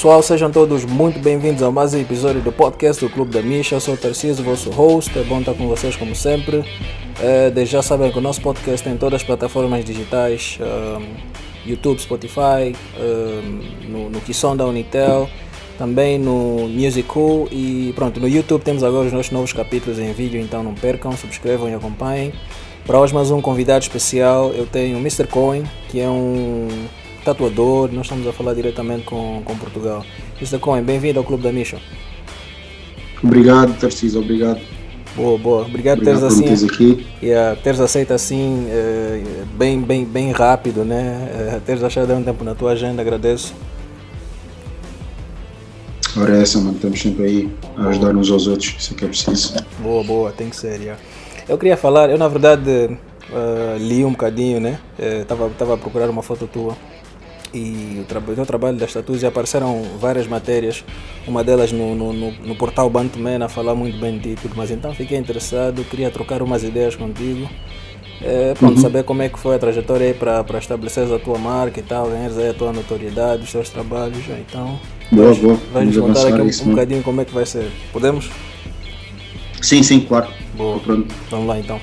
pessoal, sejam todos muito bem-vindos a mais um episódio do podcast do Clube da Misha. Eu sou o Tarcísio, vosso host. É bom estar com vocês como sempre. É, desde já sabem que o nosso podcast tem todas as plataformas digitais: um, YouTube, Spotify, um, no, no Kisson da Unitel, também no Musical e pronto. No YouTube temos agora os nossos novos capítulos em vídeo, então não percam, subscrevam e acompanhem. Para hoje, mais um convidado especial, eu tenho o Mr. Cohen, que é um tatuador, nós estamos a falar diretamente com, com Portugal. Mr. Cohen, bem-vindo ao Clube da Mission. Obrigado, Tarcísio, obrigado. Boa, boa. Obrigado, por teres assim. Aqui. Yeah, teres aceito assim, eh, bem, bem, bem rápido, né? Eh, teres achado um tempo na tua agenda, agradeço. Ora, é essa, mano, estamos sempre aí a ajudar uns aos outros, isso é que é preciso. Boa, boa, tem que ser, yeah. Eu queria falar, eu na verdade uh, li um bocadinho, né? Estava uh, tava a procurar uma foto tua e o, trabalho das tatuas apareceram várias matérias, uma delas no, no, no, no portal Bantuman a falar muito bem de tudo, mas então fiquei interessado, queria trocar umas ideias contigo. É, pronto, uhum. saber como é que foi a trajetória aí para estabelecer a tua marca e tal, ganhares aí a tua notoriedade, os teus trabalhos, então boa, vais, boa. vais nos contar aqui um, um bocadinho como é que vai ser, podemos? Sim, sim, claro. Boa, vamos lá então.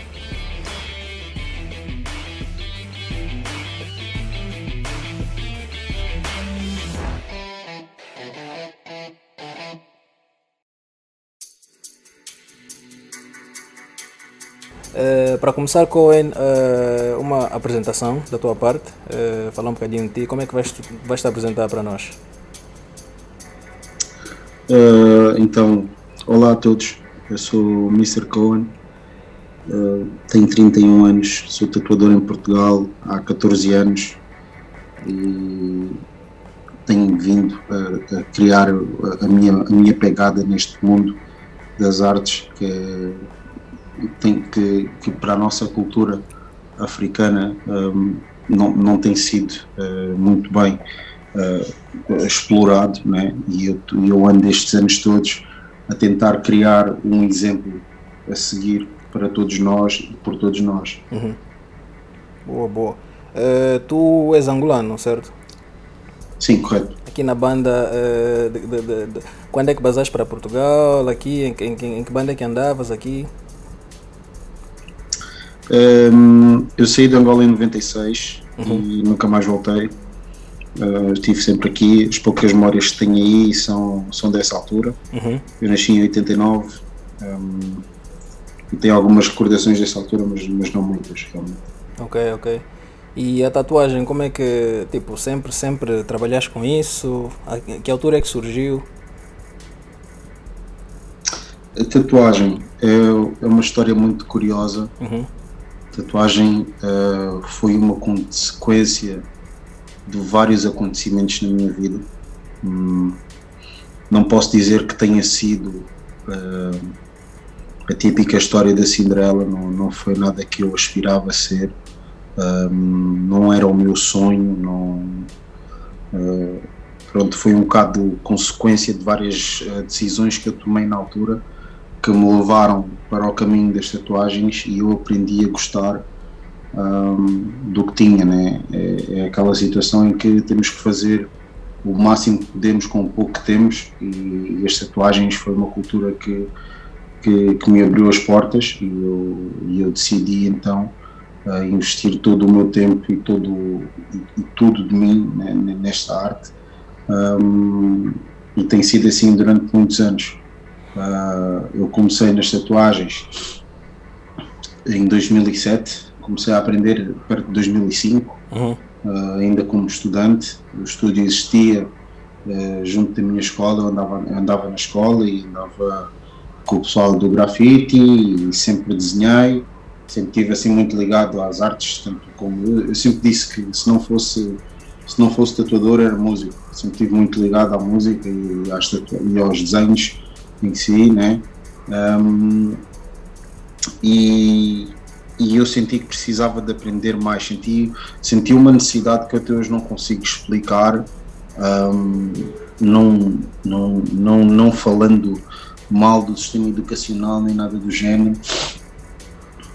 Uh, para começar, Cohen, uh, uma apresentação da tua parte, uh, falar um bocadinho de ti, como é que vais, vais te apresentar para nós? então, olá a todos, eu sou o Mr. Cohen, tenho 31 anos, sou tatuador em Portugal há 14 anos e tenho vindo a, a criar a minha, a minha pegada neste mundo das artes, que é tem que, que para a nossa cultura africana um, não, não tem sido uh, muito bem uh, explorado, né? e eu, eu ando estes anos todos a tentar criar um exemplo a seguir para todos nós e por todos nós. Uhum. Boa, boa. Uh, tu és angolano, certo? Sim, correto. Aqui na banda, de, de, de, quando é que basaste para Portugal? Aqui, em, em, em que banda é que andavas aqui? Um, eu saí de Angola em 96 uhum. e nunca mais voltei. Uh, estive sempre aqui. As poucas memórias que tenho aí são, são dessa altura. Uhum. Eu nasci em 89 um, e tenho algumas recordações dessa altura, mas, mas não muitas, realmente. Ok, ok. E a tatuagem, como é que, tipo, sempre, sempre trabalhaste com isso? A que altura é que surgiu? A tatuagem é, é uma história muito curiosa. Uhum tatuagem uh, foi uma consequência de vários acontecimentos na minha vida. Hum, não posso dizer que tenha sido uh, a típica história da Cinderela, não, não foi nada que eu aspirava a ser, um, não era o meu sonho, não, uh, pronto, foi um bocado consequência de várias decisões que eu tomei na altura que me levaram para o caminho das tatuagens e eu aprendi a gostar um, do que tinha, né? É, é, aquela situação em que temos que fazer o máximo que podemos com o pouco que temos e, as tatuagens foi uma cultura que, que, que me abriu as portas e eu, e eu decidi então uh, investir todo o meu tempo e, todo, e, e tudo de mim né, nesta arte um, e tem sido assim durante muitos anos. Uh, eu comecei nas tatuagens em 2007, comecei a aprender perto de 2005, uhum. uh, ainda como estudante. O estúdio existia uh, junto da minha escola, eu andava, eu andava na escola e andava com o pessoal do grafite e sempre desenhei. Sempre estive assim muito ligado às artes, tanto como eu, eu sempre disse que se não fosse se não fosse tatuador era músico. Sempre estive muito ligado à música e, às e aos desenhos em si, né? Um, e, e eu senti que precisava de aprender mais, senti, senti uma necessidade que até hoje não consigo explicar, um, não, não, não, não falando mal do sistema educacional nem nada do género,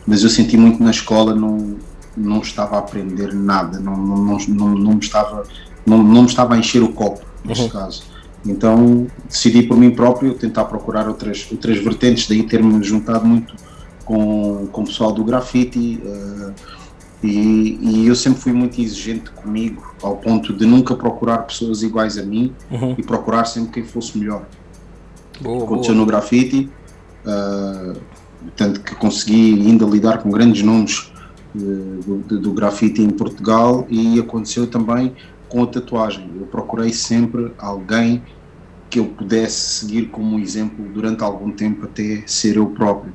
mas eu senti muito na escola, não, não estava a aprender nada, não, não, não, não, me estava não, não me estava a encher o copo, neste uhum. caso. Então decidi por mim próprio tentar procurar outras, outras vertentes, daí ter-me juntado muito com, com o pessoal do grafite. Uh, e, e, eu sempre fui muito exigente comigo, ao ponto de nunca procurar pessoas iguais a mim uhum. e procurar sempre quem fosse melhor. Boa, Aconteceu boa. no grafite, uh, tanto que consegui ainda lidar com grandes nomes uh, do, do grafite em Portugal e aconteceu também com a tatuagem. Eu procurei sempre alguém que eu pudesse seguir como exemplo durante algum tempo até ser eu próprio.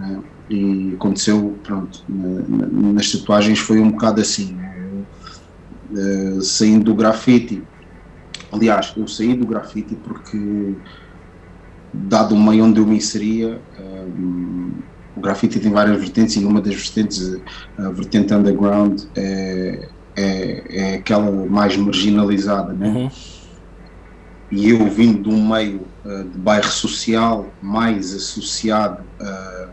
Né? E aconteceu, pronto, na, na, nas tatuagens foi um bocado assim. Né? Uh, saindo do grafite, aliás, eu saí do grafite porque, dado o meio onde eu me inseria, um, o grafite tem várias vertentes e uma das vertentes, a vertente underground, é, é, é aquela mais marginalizada, né? Uhum. E eu vindo de um meio uh, de bairro social mais associado uh,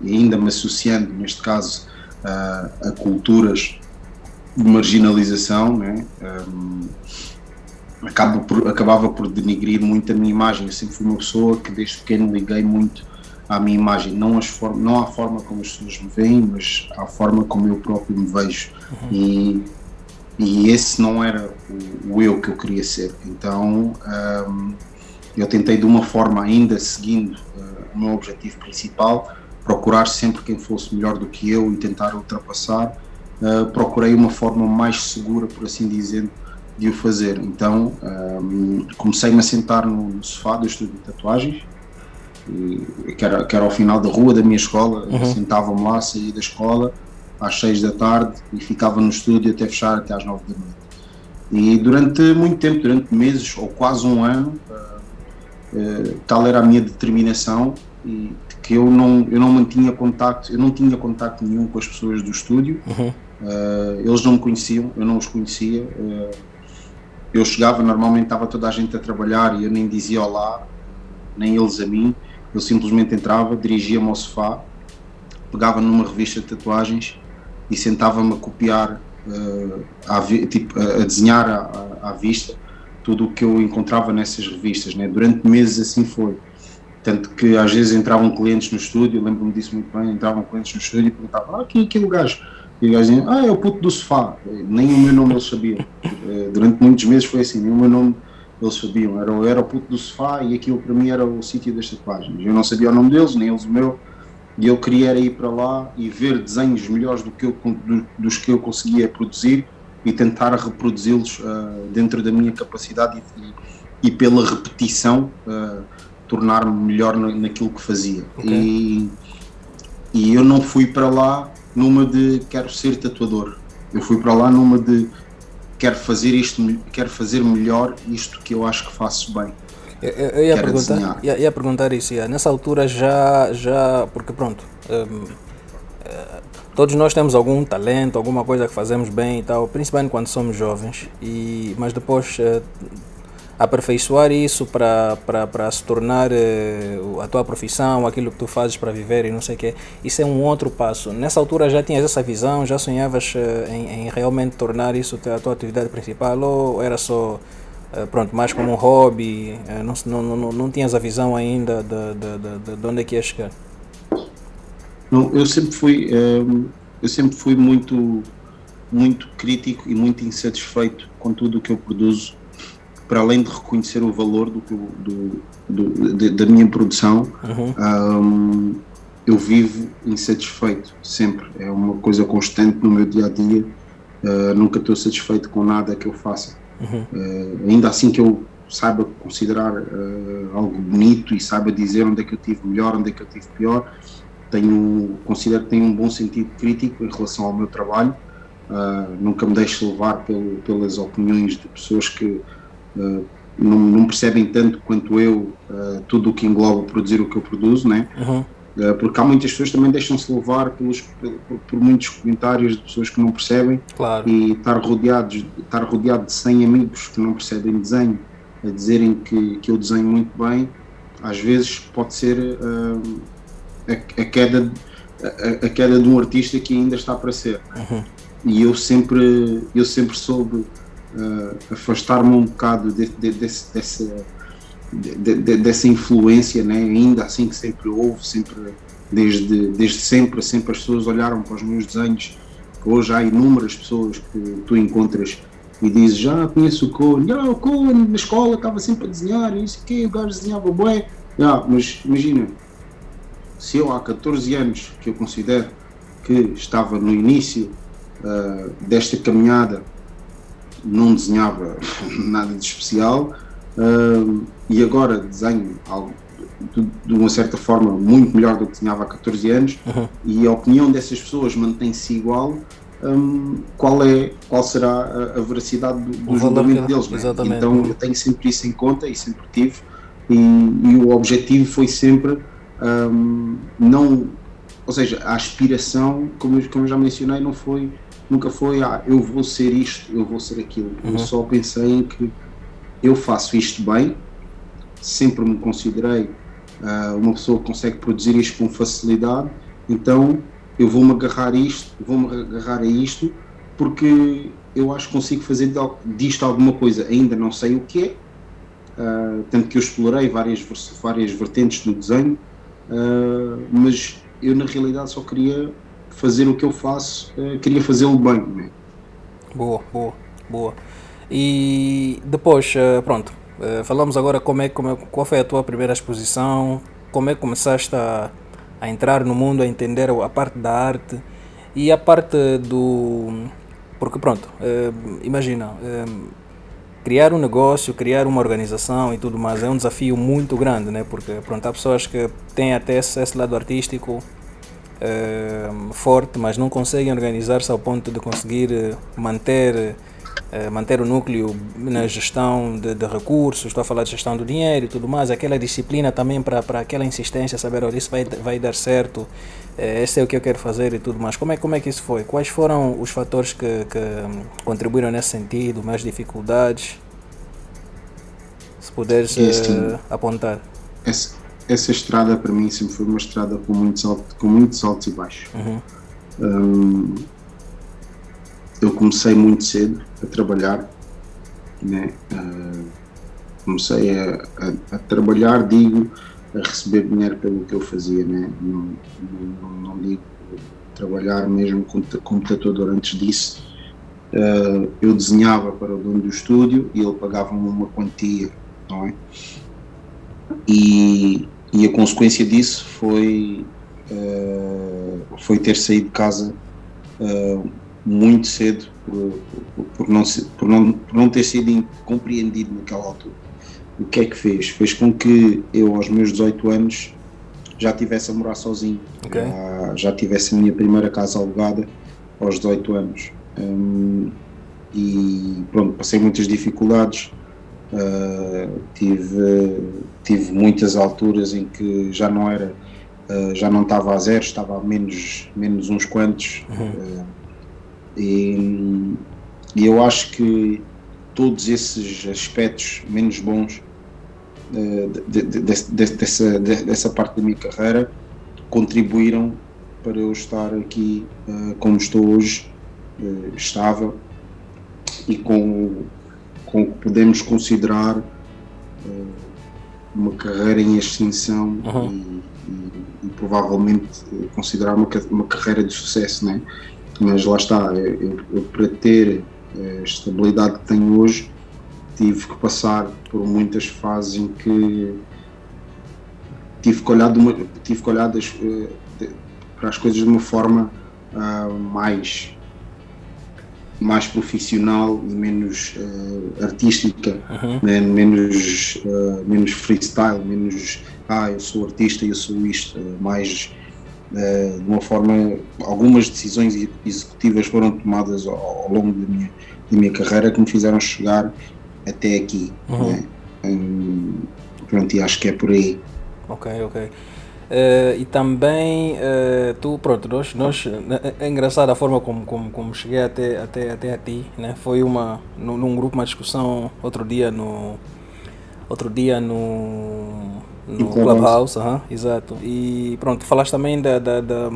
e ainda me associando, neste caso, uh, a culturas de marginalização, né? um, acaba por, acabava por denigrir muito a minha imagem. Eu sempre fui uma pessoa que desde pequeno liguei muito à minha imagem, não, as form não à forma como as pessoas me veem, mas à forma como eu próprio me vejo. Uhum. E, e esse não era o, o, eu que eu queria ser. Então um, eu tentei de uma forma ainda seguindo uh, o meu objetivo principal, procurar sempre quem fosse melhor do que eu e tentar ultrapassar, uh, procurei uma forma mais segura, por assim dizer, de o fazer. Então um, comecei-me a sentar no, sofá do estúdio de tatuagens, e, que, era, que era ao final da rua da minha escola, uhum. sentava-me lá, saía da escola às seis da tarde e ficava no estúdio até fechar até às nove da noite. E durante muito tempo, durante meses ou quase um ano, uh, uh, tal era a minha determinação e que eu não, eu não mantinha contacto, eu não tinha contacto nenhum com as pessoas do estúdio, uhum. uh, eles não me conheciam, eu não os conhecia. Eu chegava, normalmente estava toda a gente a trabalhar e eu nem dizia olá, nem eles a mim. Eu simplesmente entrava, dirigia-me ao sofá, pegava numa revista de tatuagens e sentava-me a copiar, uh, a, tipo, a, desenhar à, à, vista tudo o que eu encontrava nessas revistas. Né? Durante meses assim foi. Tanto que às vezes entravam clientes no estúdio, lembro-me disso muito bem, entravam clientes no estúdio e perguntavam, ah, quem é aquele gajo? E o gajo dizia, ah, é o puto do sofá. Nem o meu nome eles sabiam. Eh, durante muitos meses foi assim, nem o meu nome eles sabiam. Era, era o puto do sofá e aquilo para mim era o sítio das tatuagens. Eu não sabia o nome deles, nem eles o meu. E eu queria ir para lá e ver desenhos melhores do que eu, do, dos que eu conseguia produzir e tentar reproduzi-los uh, dentro da minha capacidade e, e pela repetição uh, tornar-me melhor naquilo que fazia. Okay. E, e eu não fui para lá numa de quero ser tatuador. Eu fui para lá numa de quero fazer isto, quero fazer melhor isto que eu acho que faço bem. Eu, eu ia, perguntar, ia, ia, perguntar isso, ia. nessa altura já, já porque pronto, um, eh, todos nós temos algum talento, alguma coisa que fazemos bem e tal, principalmente quando somos jovens, e, mas depois uh, aperfeiçoar isso para se tornar uh, a tua profissão, aquilo que tu fazes para viver e não sei o quê, isso é um outro passo. Nessa altura já tinhas essa visão, já sonhavas uh, em, em, realmente tornar isso a tua atividade principal ou era só, pronto, mais como um hobby, não, não, não, não tinhas a visão ainda de, de, de, de onde é que ia chegar? Não, eu sempre fui, eu sempre fui muito, muito crítico e muito insatisfeito com tudo o que eu produzo para além de reconhecer o valor do, do, do da minha produção, uhum. um, eu vivo insatisfeito sempre. É uma coisa constante no meu dia a dia. Uh, nunca estou satisfeito com nada que eu faça. Uhum. Uh, ainda assim que eu saiba considerar uh, algo bonito e saiba dizer onde é que eu tive melhor, onde é que eu tive pior, tenho, considero que tenho um bom sentido crítico em relação ao meu trabalho. nunca me deixo levar pelo, pelas opiniões de pessoas que uh, não, não, percebem tanto quanto eu uh, tudo o que engloba produzir o que eu produzo, né? Uhum. Uh, porque há muitas pessoas que também deixam-se levar pelos, por, por, muitos comentários de pessoas que não percebem claro. e estar, rodeados, estar rodeado de 100 amigos que não percebem desenho a dizerem que, que eu desenho muito bem, às vezes pode ser uh, a, a, queda, a, a, queda de um artista que ainda está para ser. Uhum. E eu sempre, eu sempre soube uh, afastar-me um bocado de, de, de, dessa, dessa influência, né? ainda assim que sempre houve, sempre, desde, desde sempre, sempre as pessoas olharam para os meus desenhos. Hoje há inúmeras pessoas que tu encontras e dizes, já conheço o Cohen, já, o Cohen na escola estava sempre a desenhar, isso aqui, o gajo desenhava bué. Já, mas imagina, se eu há 14 anos que eu considero que estava no início uh, desta caminhada, não desenhava nada de especial uh, e agora desenho algo de, de, uma certa forma muito melhor do que desenhava há 14 anos uhum. e a opinião dessas pessoas mantém-se igual. Um, qual é qual será a, a veracidade do, do julgamento deles né? então eu tenho sempre isso em conta e sempre tive e, e o objetivo foi sempre um, não ou seja, a aspiração, como eu, como eu já mencionei, não foi, nunca foi, ah, eu vou ser isto, eu vou ser aquilo. Uhum. Eu só pensei em que eu faço isto bem, sempre me considerei uh, uma pessoa que consegue produzir isto com facilidade, então eu vou-me agarrar isto, vou-me agarrar a isto, porque eu acho que consigo fazer disto alguma coisa, ainda não sei o que é, uh, tanto que eu explorei várias, várias vertentes do desenho, uh, mas eu na realidade só queria fazer o que eu faço, queria fazê-lo bem. Né? Boa, boa, boa. E depois, uh, pronto, uh, falamos agora como é, como é, qual foi a tua primeira exposição, como é que começaste a, a entrar no mundo, a entender a parte da arte e a parte do. Porque pronto, imagina criar um negócio, criar uma organização e tudo mais é um desafio muito grande, né? Porque pronto, há pessoas que têm até esse lado artístico forte, mas não conseguem organizar-se ao ponto de conseguir eh, manter manter o núcleo na gestão de, de, recursos, estou a falar de gestão do dinheiro e tudo mais, aquela disciplina também para aquela insistência, saber, olha, isso vai, vai dar certo, é, esse é o que eu quero fazer e tudo mais. Como é, como é que isso foi? Quais foram os fatores que, que hum, contribuíram nesse sentido, mais dificuldades? Se puderes uh, apontar. Essa, essa estrada para mim sempre foi uma estrada com muitos altos, com muitos altos e baixos. Uhum. Um, eu comecei muito cedo a trabalhar, né? Uh, comecei a, a, a, trabalhar, digo, a receber dinheiro pelo que eu fazia, né? não, não, não digo trabalhar mesmo como computador antes disso. Uh, eu desenhava para o dono do estúdio e ele pagava-me uma quantia, não é? E, e a consequência disso foi, uh, foi ter saído de casa uh, muito cedo por, por, por, não, por, não, por não ter sido compreendido naquela altura. O que é que fez? Fez com que eu, aos meus 18 anos, já tivesse a morar sozinho. Okay. Já, já, tivesse a minha primeira casa alugada aos 18 anos. Um, e pronto, passei muitas dificuldades. Uh, tive, tive muitas alturas em que já não era, uh, já não estava a zero, estava a menos, menos uns quantos. Uhum. Uh, e, e eu acho que todos esses aspectos menos bons uh, de, de, de, dessa, dessa parte da minha carreira contribuíram para eu estar aqui uh, como estou hoje, uh, estável e com, com o que podemos considerar uh, uma carreira em extinção uhum. e, e, e, provavelmente considerar uma, uma carreira de sucesso, né? Mas lá está, eu, eu para ter eh, a estabilidade que tenho hoje, tive que passar por muitas fases em que tive que olhar, uma, tive que olhar das, eh, de, para as coisas de uma forma uh, mais mais profissional e menos uh, artística, uhum. né? menos, uh, menos freestyle, menos ah, eu sou artista e eu sou isto, mais de uma forma, algumas decisões executivas foram tomadas ao, ao longo da minha, da minha carreira que me fizeram chegar até aqui. Uhum. Né? Pronto, e acho que é por aí. Ok, ok. Uh, e também uh, tu, pronto, nós, nós é, engraçado a forma como, como, como cheguei até, até, até a ti, né? Foi uma, num, num grupo, uma discussão outro dia no, outro dia no, no Clubhouse, uhum, exato. E pronto, falaste também da, da, da,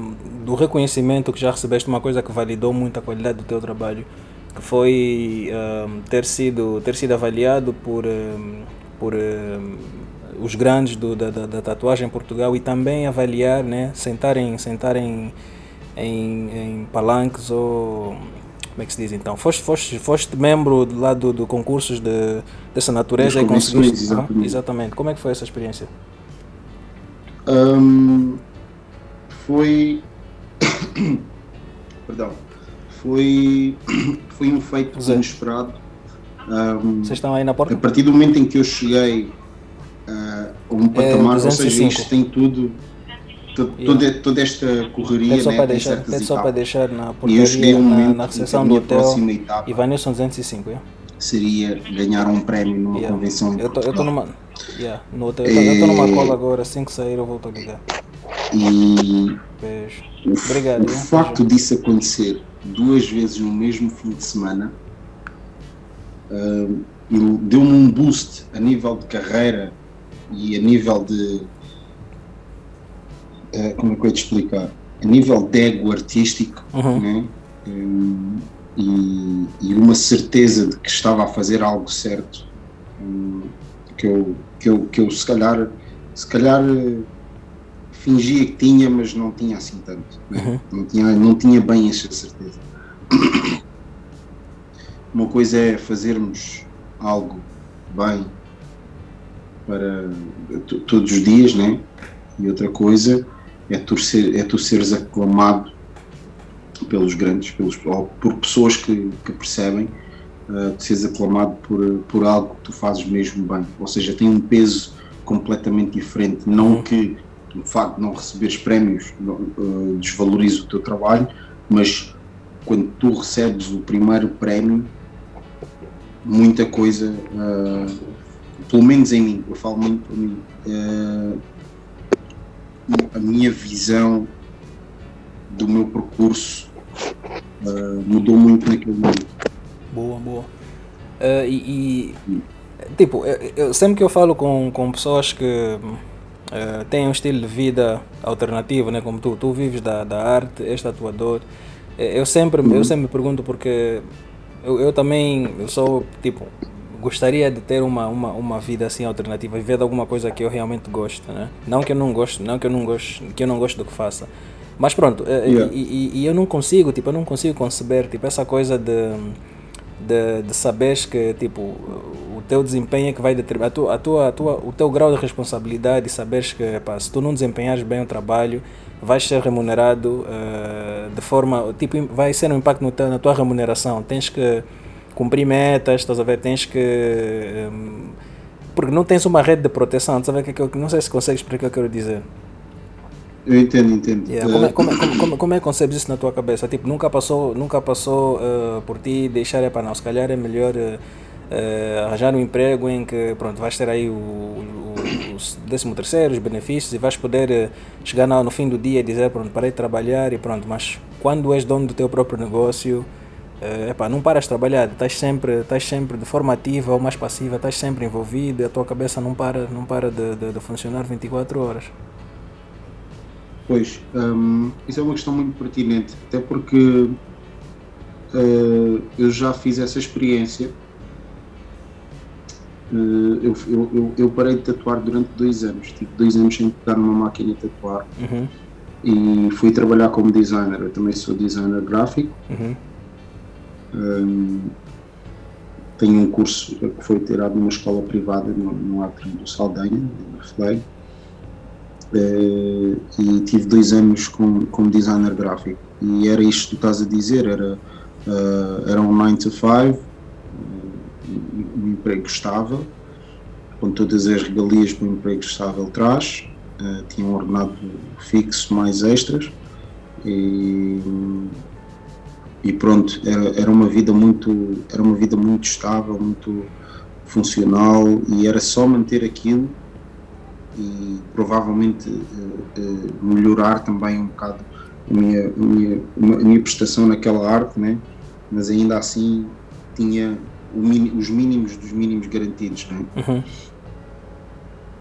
do reconhecimento que já recebeste, uma coisa que validou muito a qualidade do teu trabalho, que foi um, ter, sido, ter sido avaliado por, um, por um, os grandes do, da, da, da, tatuagem em Portugal e também avaliar, né, sentar em, sentar em, em, em palanques ou como é que se diz então? Foste, foste, foste membro lá do, do concursos de, dessa natureza e conseguiste. Exatamente. Ah, exatamente. Como é que foi essa experiência? Um, foi. Perdão. Foi, foi um feito Zé. inesperado. Um, Vocês estão aí na porta? A partir do momento em que eu cheguei uh, a um patamar, é, ou seja, isto tem tudo toda, yeah. toda esta correria, só né, para deixar, só para deixar na portaria, um na, na recepção do hotel, etapa Ivanilson 205, yeah? seria ganhar um prémio numa yeah. convenção eu estou numa, yeah, no hotel, eu estou numa cola agora, assim que sair eu volto a ligar. E Beijo. o, Obrigado, o facto disso acontecer duas vezes no mesmo fim de semana uh, deu-me um boost a nível de carreira e a nível de uh, como é que eu ia te explicar? A nível de ego artístico, uhum. né? Um, e, e, uma certeza de que estava a fazer algo certo, um, que, eu, que, eu, que eu se calhar, se calhar fingia que tinha, mas não tinha assim tanto. Né? Uhum. Não, tinha, não tinha bem essa certeza. Uma coisa é fazermos algo bem para todos os dias, né? E outra coisa é tu, ser, é tu seres aclamado pelos grandes, pelos, ou por pessoas que, que percebem, uh, seres aclamado por, por algo que tu fazes mesmo bem. Ou seja, tem um peso completamente diferente. Não uhum. que o facto de não receberes prémios uh, desvalorize o teu trabalho, mas quando tu recebes o primeiro prémio, muita coisa, uh, pelo menos em mim, eu falo muito por mim, uh, a minha visão do meu percurso uh, mudou muito naquele momento. Boa, boa. Uh, e, e, tipo, eu, eu, sempre que eu falo com, com pessoas que uh, têm um estilo de vida alternativo, né, como tu, tu vives da, da arte, és tatuador, eu sempre, uhum. eu sempre pergunto porque eu, eu também eu sou tipo gostaria de ter uma, uma, uma vida assim alternativa, viver de alguma coisa que eu realmente gosto, né? Não que eu não gosto, não que eu não gosto, que eu não gosto do que faça. Mas pronto, eh, yeah. e, e, e, eu não consigo, tipo, eu não consigo conceber, tipo, essa coisa de, de, de saberes que, tipo, o teu desempenho é que vai determinar, a tua, a tua, a tua, o teu grau de responsabilidade e saberes que, pá, se tu não desempenhares bem o trabalho, vais ser remunerado uh, de forma, tipo, vai ser um impacto teu, na tua remuneração. Tens que cumprir metas, estás a ver? Tens que. Um, porque não tens uma rede de proteção, estás a ver? Que eu, não sei se consegues explicar o que eu quero dizer. Eu entendo, entendo. Yeah. Como, é, como, é, como, como, como, é que concebes isso na tua cabeça? Tipo, nunca passou, nunca passou uh, por ti deixar, é para não, se calhar é melhor uh, uh, arranjar um emprego em que, pronto, vais ter aí o, o, o 13 terceiro, os benefícios e vais poder chegar no, no fim do dia e dizer, pronto, parei de trabalhar e pronto, mas quando és dono do teu próprio negócio, Uh, epá, não paras de trabalhar, estás sempre, estás sempre de forma ativa ou mais passiva, estás sempre envolvido e a tua cabeça não para, não para de, de, de funcionar 24 horas. Pois, um, isso é uma questão muito pertinente, até porque uh, eu já fiz essa experiência. Uh, eu, eu, eu, parei de tatuar durante dois anos, tive dois anos sem pegar numa máquina de tatuar uhum. e fui trabalhar como designer. Eu também sou designer gráfico. Uhum um, tenho um curso que foi tirado numa escola privada no, no Atrio do Saldanha, na FLEG, uh, e tive dois anos como, como designer gráfico. E era isto que tu estás a dizer, era, uh, era um 9 to 5, uh, um emprego estável, com todas as regalias que um emprego estável traz, uh, tinha um ordenado fixo mais extras, e e pronto, era, era uma vida muito era uma vida muito estável, muito funcional e era só manter aquilo e provavelmente uh, uh, melhorar também um bocado a minha, a minha, a minha prestação naquela arte, né? mas ainda assim tinha os mínimos dos mínimos garantidos. Né? Uhum.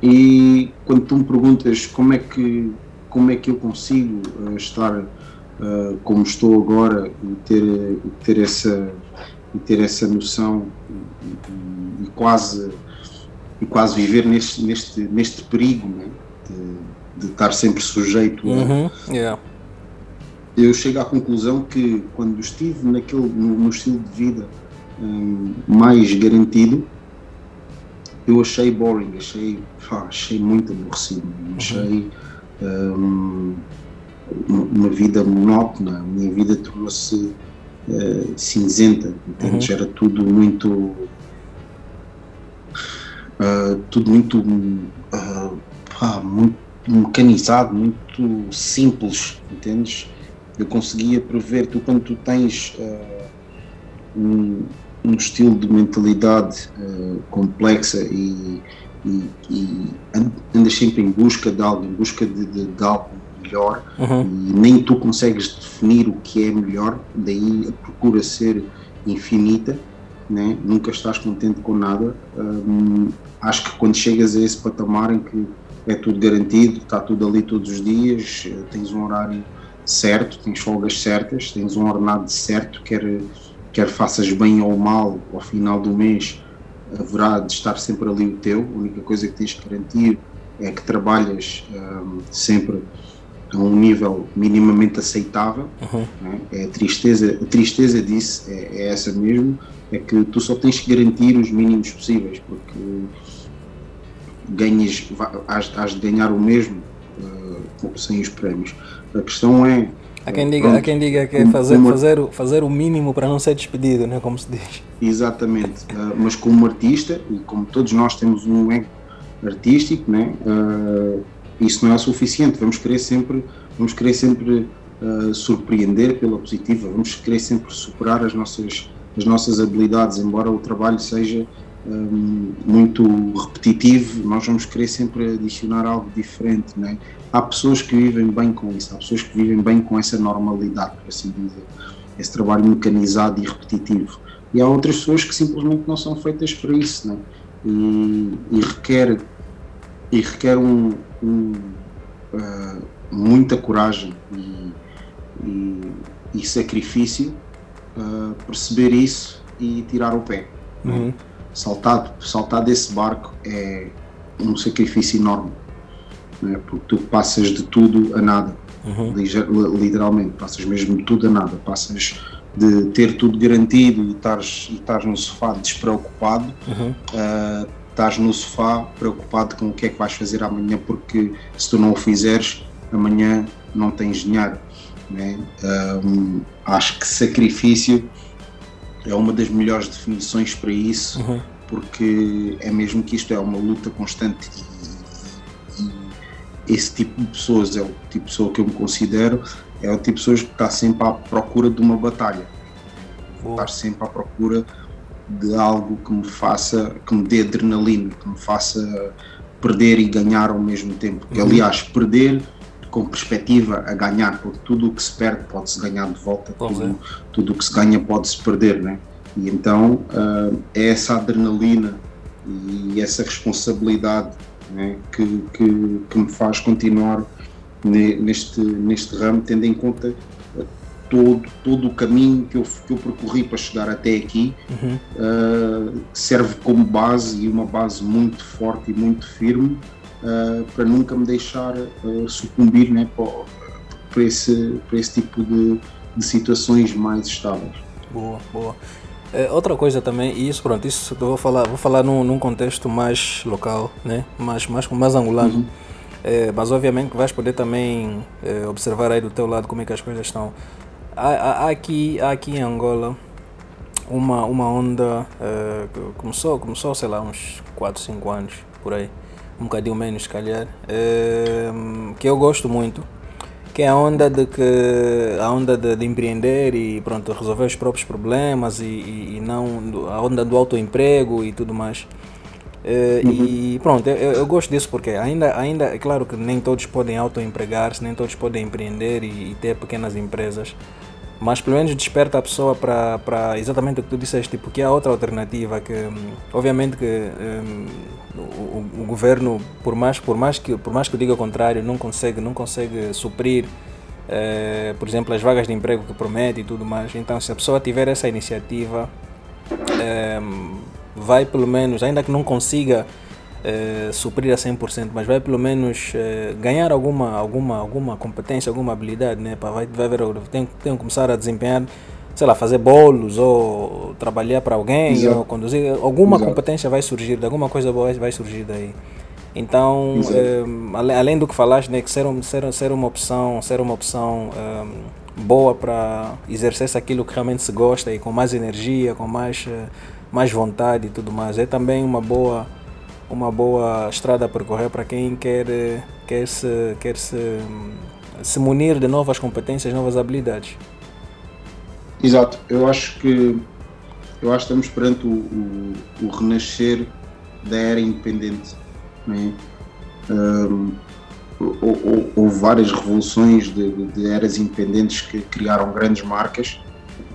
E quando tu me perguntas como é que, como é que eu consigo uh, estar uh, como estou agora e ter, ter essa, e ter essa noção e, e, quase e quase viver neste neste neste perigo né? de, de, estar sempre sujeito uhum. a, yeah. eu chego à conclusão que quando estive naquele no, no estilo de vida um, mais garantido eu achei boring achei achei muito aborrecido uhum. achei um, uma vida monótona a minha vida tornou-se uh, cinzenta, entende? Uhum. Era tudo muito. Uh, tudo muito, uh, pá, muito mecanizado, muito simples, entendes? Eu conseguia prever, tu quando tu tens um, um, estilo de mentalidade complexa e, e, e, andas sempre em busca de algo, em busca de, de, de algo melhor uhum. e nem tu consegues definir o que é melhor, daí a procura ser infinita, né? nunca estás contente com nada. Hum, acho que quando chegas a esse patamar em que é tudo garantido, está tudo ali todos os dias, tens um horário certo, tens folgas certas, tens um ordenado certo, quer, quer faças bem ou mal ao final do mês, haverá de estar sempre ali o teu. A única coisa que tens que garantir é que trabalhas hum, sempre a um nível minimamente aceitável. Uhum. Né? É a tristeza, a tristeza disso é, é, essa mesmo, é que tu só tens que garantir os mínimos possíveis, porque ganhas, has, has de ganhar o mesmo uh, sem os prémios. A questão é. Há quem diga, pronto, há quem diga que é fazer, fazer, fazer o mínimo para não ser despedido, né? como se diz. Exatamente, uh, mas como artista, e como todos nós temos um ego artístico, né? Uh, isso não é o suficiente. Vamos querer sempre, vamos querer sempre uh, surpreender pela positiva, vamos querer sempre superar as nossas, as nossas habilidades, embora o trabalho seja um, muito repetitivo, nós vamos querer sempre adicionar algo diferente. Né? Há pessoas que vivem bem com isso, há pessoas que vivem bem com essa normalidade, por assim dizer, esse trabalho mecanizado e repetitivo. E há outras pessoas que simplesmente não são feitas para isso, né? e, e requer e requer um, um, uh, muita coragem e, e, e sacrifício uh, perceber isso e tirar o pé. Uhum. Saltar, saltar desse barco é um sacrifício enorme, né? porque tu passas de tudo a nada, uhum. literalmente, passas mesmo de tudo a nada, passas de ter tudo garantido e estás, e estás no sofá despreocupado. Uhum. Uh, estás no sofá preocupado com o que é que vais fazer amanhã, porque se tu não o fizeres, amanhã não tens dinheiro. Né? Um, acho que sacrifício é uma das melhores definições para isso, uhum. porque é mesmo que isto é uma luta constante e, e, esse tipo de pessoas é o tipo de pessoa que eu me considero, é o tipo de pessoas que está sempre à procura de uma batalha, está sempre à procura de algo que me faça, que me dê adrenalina, que me faça perder e ganhar ao mesmo tempo. Uhum. aliás, perder com perspectiva a ganhar, porque tudo o que se perde pode-se ganhar de volta, tudo, tudo o que se ganha pode-se perder, né? E então uh, é essa adrenalina e essa responsabilidade né, que, que, que me faz continuar neste, neste ramo, tendo em conta todo, todo o caminho que eu, que eu percorri para chegar até aqui uhum. uh, serve como base e uma base muito forte e muito firme uh, para nunca me deixar uh, sucumbir né, para, para, esse, para esse tipo de, de situações mais estáveis. Boa, boa. É, outra coisa também, e isso pronto, isso eu vou falar, vou falar num, num contexto mais local, né? mais, mais, mais angolano. Uhum. É, mas obviamente que vais poder também é, observar aí do teu lado como é que as coisas estão. Há, há, aqui, há aqui em Angola uma, uma onda uh, começou, começou, sei lá, uns 4, 5 anos por aí, um bocadinho menos, se calhar, uh, que eu gosto muito, que é a onda de que a onda de, de empreender e pronto resolver os próprios problemas e, e, e não a onda do autoemprego e tudo mais. Uh, uhum. E pronto, eu, eu, gosto disso porque ainda, ainda é claro que nem todos podem autoempregar-se, nem todos podem empreender e, e, ter pequenas empresas, mas pelo menos desperta a pessoa para exatamente o que tu disseste, tipo, que há outra alternativa, que hum, obviamente que um, o, o, governo, por mais, por, mais que, por mais que eu diga o contrário, não consegue, não consegue suprir, uh, por exemplo, as vagas de emprego que promete e tudo mais. Então, se a pessoa tiver essa iniciativa, é, vai pelo menos, ainda que não consiga é, suprir a 100%, mas vai pelo menos é, ganhar alguma, alguma, alguma competência, alguma habilidade, né? Para vai, vai ver, tem, tem que começar a desempenhar, sei lá, fazer bolos ou trabalhar para alguém Exato. ou conduzir. Alguma Exato. competência vai surgir, alguma coisa boa vai surgir daí. Então, é, além do que falaste, né, que ser, ser, ser uma opção, ser uma opção boa para exercer aquilo que realmente se gosta e com mais energia, com mais, mais vontade e tudo mais, é também uma boa uma boa estrada a percorrer para quem quer, quer, se, quer se, se munir de novas competências, novas habilidades. Exato, eu acho que eu acho que estamos perante o, o, o renascer da era independente. Né? Um, houve várias revoluções de, de, eras independentes que criaram grandes marcas,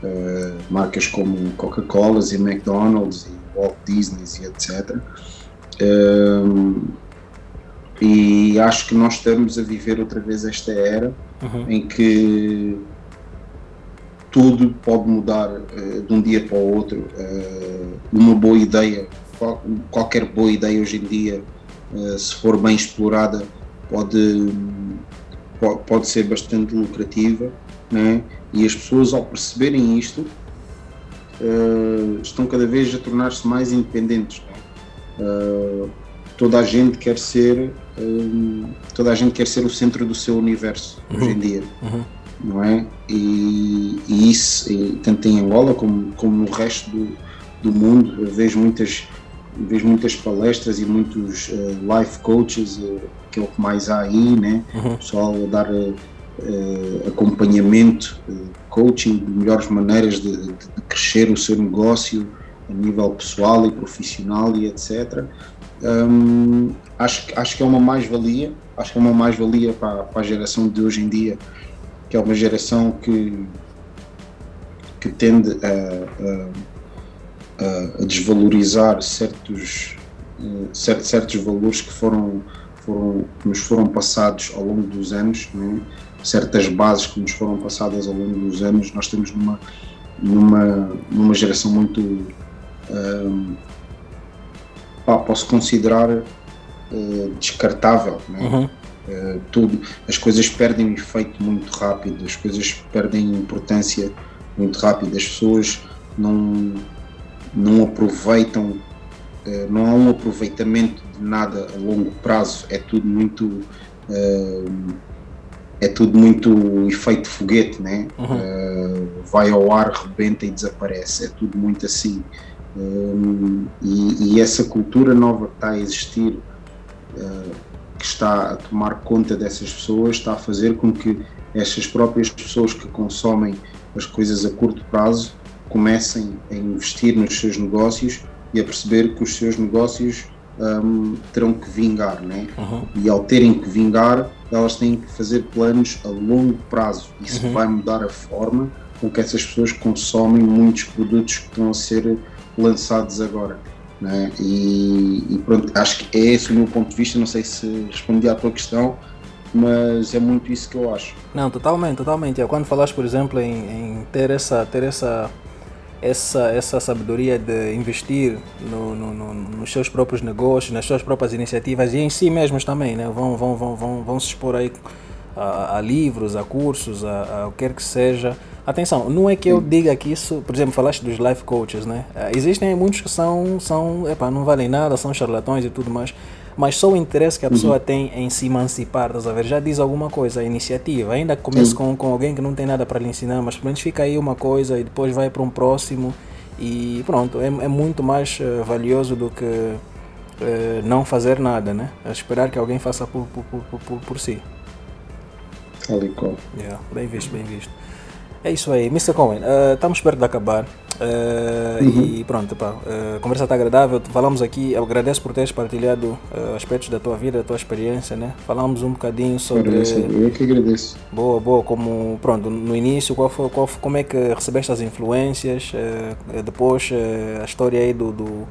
uh, marcas como Coca-Cola e McDonald's e Walt Disney e etc. Um, e acho que nós estamos a viver outra vez esta era uhum. em que tudo pode mudar uh, de um dia para o outro. Uh, uma boa ideia, qual, qualquer boa ideia hoje em dia, uh, se for bem explorada, pode, pode, pode ser bastante lucrativa. Né? E as pessoas, ao perceberem isto, estão cada vez a tornar-se mais independentes. Uh, toda a gente quer ser um, toda a gente quer ser o centro do seu universo uhum. hoje em dia uhum. não é e, e isso e, tanto em Angola como, como no resto do, do mundo eu vejo muitas vejo muitas palestras e muitos uh, life coaches uh, que é o que mais há aí né uhum. pessoal a dar uh, acompanhamento coaching de melhores maneiras de, de, de crescer o seu negócio a nível pessoal e profissional e etc. Um, acho, acho que é uma mais-valia, acho que é uma mais-valia para, para, a geração de hoje em dia, que é uma geração que, que tende a, a, a desvalorizar certos, uh, certos valores que foram, foram, nos foram passados ao longo dos anos, né? certas bases que nos foram passadas ao longo dos anos. Nós temos numa, numa, numa geração muito pá, posso considerar uh, descartável. Né? Uhum. Uh, tudo, as coisas perdem efeito muito rápido, as coisas perdem importância muito rápido, as pessoas não, não aproveitam, uh, não há um aproveitamento de nada a longo prazo, é tudo muito é tudo muito efeito foguete, né? Uhum. Uh, vai ao ar, rebenta e desaparece. É tudo muito assim. Um, e, e, essa cultura nova que está a existir, uh, que está a tomar conta dessas pessoas, está a fazer com que essas próprias pessoas que consomem as coisas a curto prazo comecem a investir nos seus negócios e a perceber que os seus negócios um, terão que vingar, né? Uhum. E ao terem que vingar, elas têm que fazer planos a longo prazo. Isso uhum. vai mudar a forma com que essas pessoas consomem muitos produtos que estão a ser lançados agora. Né? E, e, pronto, acho que é esse o meu ponto de vista. Não sei se respondi à tua questão, mas é muito isso que eu acho. Não, totalmente, totalmente. Quando falas, por exemplo, em, em ter essa, ter essa, essa, essa sabedoria de investir no, no, no, nos seus próprios negócios, nas suas próprias iniciativas e em si mesmos também, né? Vão, vão, vão, vão, vão se expor aí a, a livros, a cursos, a, a o que quer que seja Atenção, não é que eu diga que isso, por exemplo, falaste dos life coaches, né? Eh, existem muitos que são, são não valem nada, são charlatões e tudo mais, mas só o interesse que a pessoa uhum. tem em se emancipar, estás a ver? Já diz alguma coisa, a iniciativa. Ainda que comece com, com alguém que não tem nada para lhe ensinar, mas pelo menos fica aí uma coisa e depois vai para um próximo e pronto, é, é muito mais uh, valioso do que uh, não fazer nada, né? É esperar que alguém faça por, por, por, por, por si. Ali yeah, bem visto, bem visto. É isso aí, Mr. Cohen, uh, estamos perto de acabar uh, uhum. e pronto, pá, uh, a conversa está agradável, falamos aqui, eu agradeço por teres partilhado aspectos da tua vida, da tua experiência, né? Falamos um bocadinho sobre... Eu que agradeço. Boa, boa, como, pronto, no início, qual foi, qual, como é que recebeste as influências, depois a história aí do, do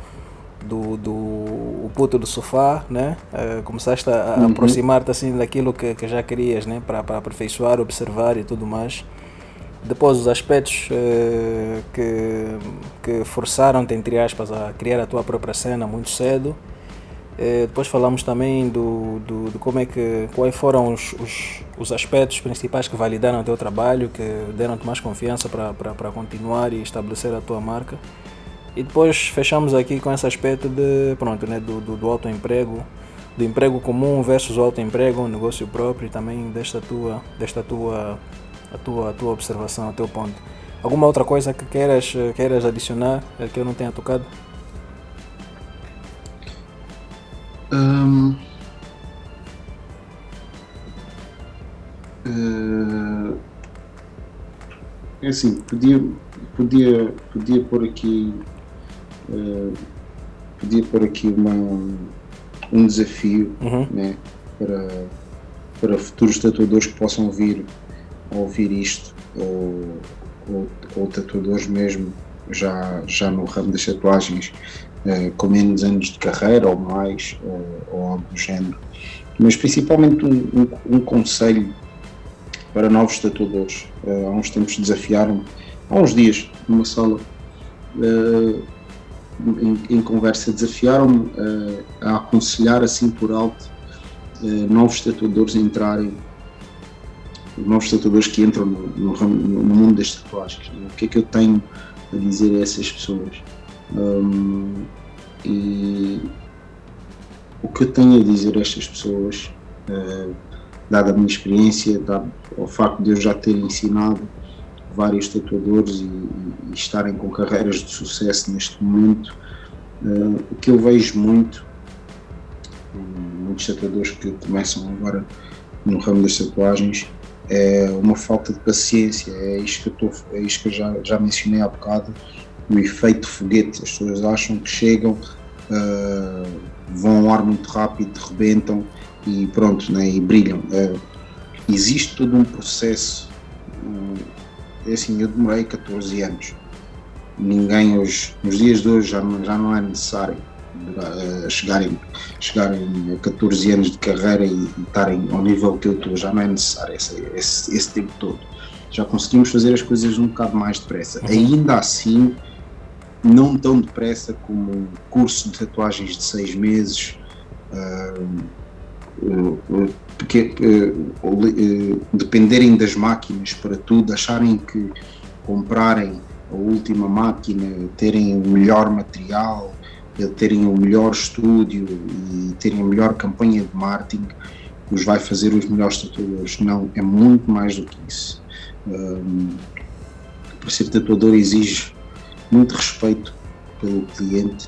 do, do o puto do sofá, né? Uh, começaste a, a uhum. aproximar-te assim daquilo que, que já querias, né? Para aperfeiçoar, observar e tudo mais. Depois os aspectos uh, que, que forçaram-te, entre aspas, a criar a tua própria cena muito cedo. Uh, depois falamos também do, do, de como é que, quais foram os, os, os, aspectos principais que validaram o teu trabalho, que deram-te mais confiança para continuar e estabelecer a tua marca. E depois fechamos aqui com esse aspecto de, pronto, né, do, do, do autoemprego, do emprego comum versus o autoemprego, um negócio próprio e também desta tua, desta tua a tua, a tua observação, o teu ponto. Alguma outra coisa que queiras, queiras adicionar eh, que eu não tenha tocado? Um, uh, é assim, podia, podia, podia pôr aqui uh, podia pôr aqui uma, um desafio uhum. né, para, para futuros tatuadores que possam vir ouvir isto, ou, ou, ou tatuadores mesmo, já, já no ramo das tatuagens, uh, com menos anos de carreira ou mais, ou, ou algo do género. Mas principalmente um, um, um conselho para novos tatuadores. Uh, há uns tempos desafiaram-me, há uns dias, numa sala, uh, em, em, conversa, desafiaram-me a aconselhar assim por alto novos tatuadores a entrarem novos tatuadores que entram no, no, no, mundo das tatuagens. Né? O que é que eu tenho a dizer a essas pessoas? Um, e o que eu tenho a dizer a estas pessoas, uh, dada a minha experiência, dado ao facto de eu já ter ensinado vários tatuadores e, e estarem com carreiras de sucesso neste momento, uh, o que eu vejo muito, muitos tatuadores que começam agora no ramo das tatuagens, é uma falta de paciência, é isto que eu, tô, é isto que já, já mencionei há bocado, o efeito foguete. As pessoas acham que chegam, uh, vão ao ar muito rápido, rebentam e pronto, né, e brilham. Uh, existe todo um processo. É assim, eu demorei 14 anos. Ninguém hoje, nos dias de hoje já já não é necessário chegarem, chegarem a 14 anos de carreira e, estarem ao nível que eu estou, já não é necessário esse, esse, esse tempo todo. Já conseguimos fazer as coisas um bocado mais depressa. Uhum. Ainda assim, não tão depressa como um curso de tatuagens de seis meses, uh, porque, uh, dependerem das máquinas para tudo, acharem que comprarem a última máquina, terem o melhor material, terem o melhor estúdio e terem a melhor campanha de marketing os vai fazer os melhores tatuadores. Não, é muito mais do que isso. Um, para ser tatuador exige muito respeito pelo cliente,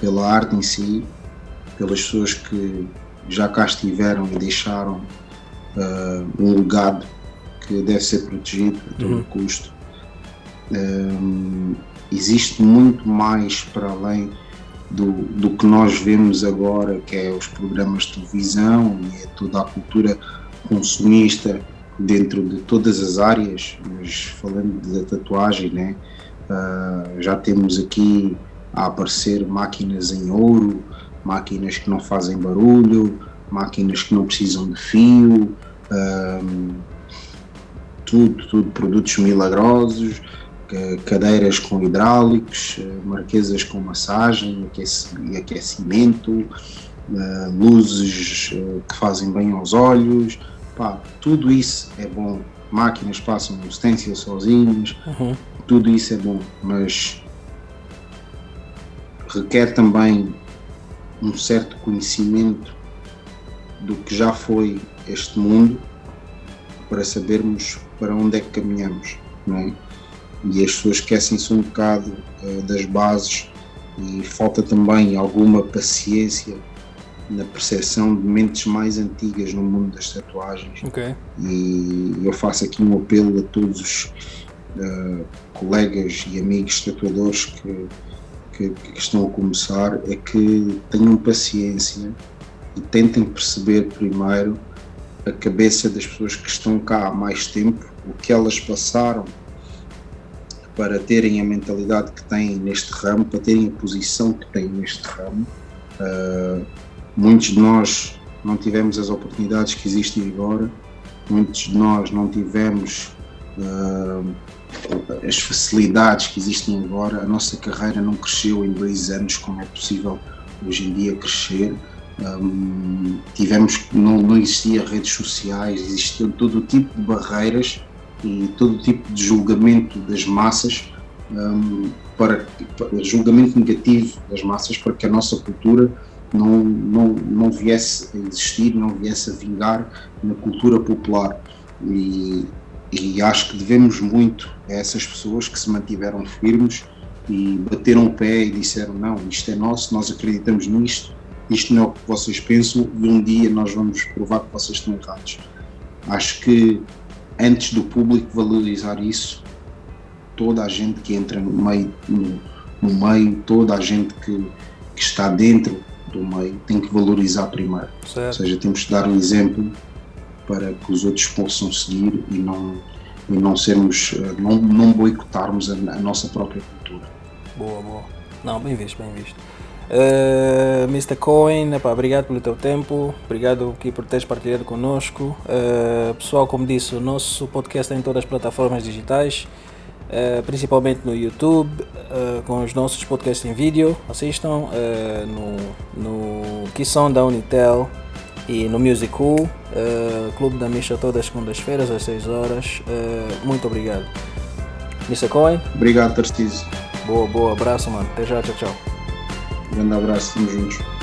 pela arte em si, pelas pessoas que já cá estiveram e deixaram uh, um legado que deve ser protegido a todo uhum. custo. Um, existe muito mais para além do, do que nós vemos agora, que é os programas de televisão e é toda a cultura consumista dentro de todas as áreas, mas falando da tatuagem, né, uh, já temos aqui a aparecer máquinas em ouro, máquinas que não fazem barulho, máquinas que não precisam de fio, uh, tudo, tudo produtos milagrosos, cadeiras com hidráulicos, eh, marquesas com massagem e aquecimento, eh, luzes eh, que fazem bem aos olhos, pá, tudo isso é bom. Máquinas passam o stencil sozinhas, uhum. tudo isso é bom, mas requer também um certo conhecimento do que já foi este mundo para sabermos para onde é que caminhamos, não é? E as pessoas esquecem-se um bocado uh, das bases e falta também alguma paciência na percepção de mentes mais antigas no mundo das tatuagens. Okay. E eu faço aqui um apelo a todos os uh, colegas e amigos tatuadores que, que, que, estão a começar é que tenham paciência e tentem perceber primeiro a cabeça das pessoas que estão cá há mais tempo, o que elas passaram para terem a mentalidade que têm neste ramo, para terem a posição que têm neste ramo. Uh, muitos de nós não tivemos as oportunidades que existem agora, muitos de nós não tivemos uh, as facilidades que existem agora, a nossa carreira não cresceu em dois anos como é possível hoje em dia crescer. Um, tivemos, não, não existia redes sociais, existiam todo o tipo de barreiras e todo tipo de julgamento das massas um, para, para julgamento negativo das massas para que a nossa cultura não, não, não viesse a existir, não viesse a vingar na cultura popular. E, e acho que devemos muito a essas pessoas que se mantiveram firmes e bateram o pé e disseram: não, isto é nosso, nós acreditamos nisto, isto não é o que vocês pensam e um dia nós vamos provar que vocês estão errados. Acho que antes do público valorizar isso, toda a gente que entra no meio, no, no meio toda a gente que, que está dentro do meio tem que valorizar primeiro. Certo. Ou seja, temos que dar um exemplo para que os outros possam seguir e não, e não sermos, eh, não, não boicotarmos a, a nossa própria cultura. Boa, boa. Não, bem visto, bem visto. Uh, Mr. Cohen, epá, obrigado pelo teu tempo, obrigado aqui por teres partilhado connosco. Uh, pessoal, como disse, o nosso podcast é em todas as plataformas digitais. Uh, principalmente no YouTube, com os nossos podcasts em vídeo. Assistam no, no que são da Unitel e no Music Cool, Clube da Misha todas as segundas-feiras às 6 horas. muito obrigado. Mr. Cohen. Obrigado, Tarcísio. Boa, boa. Abraço, mano. Até já, tchau, tchau. Grande abraço, estamos juntos.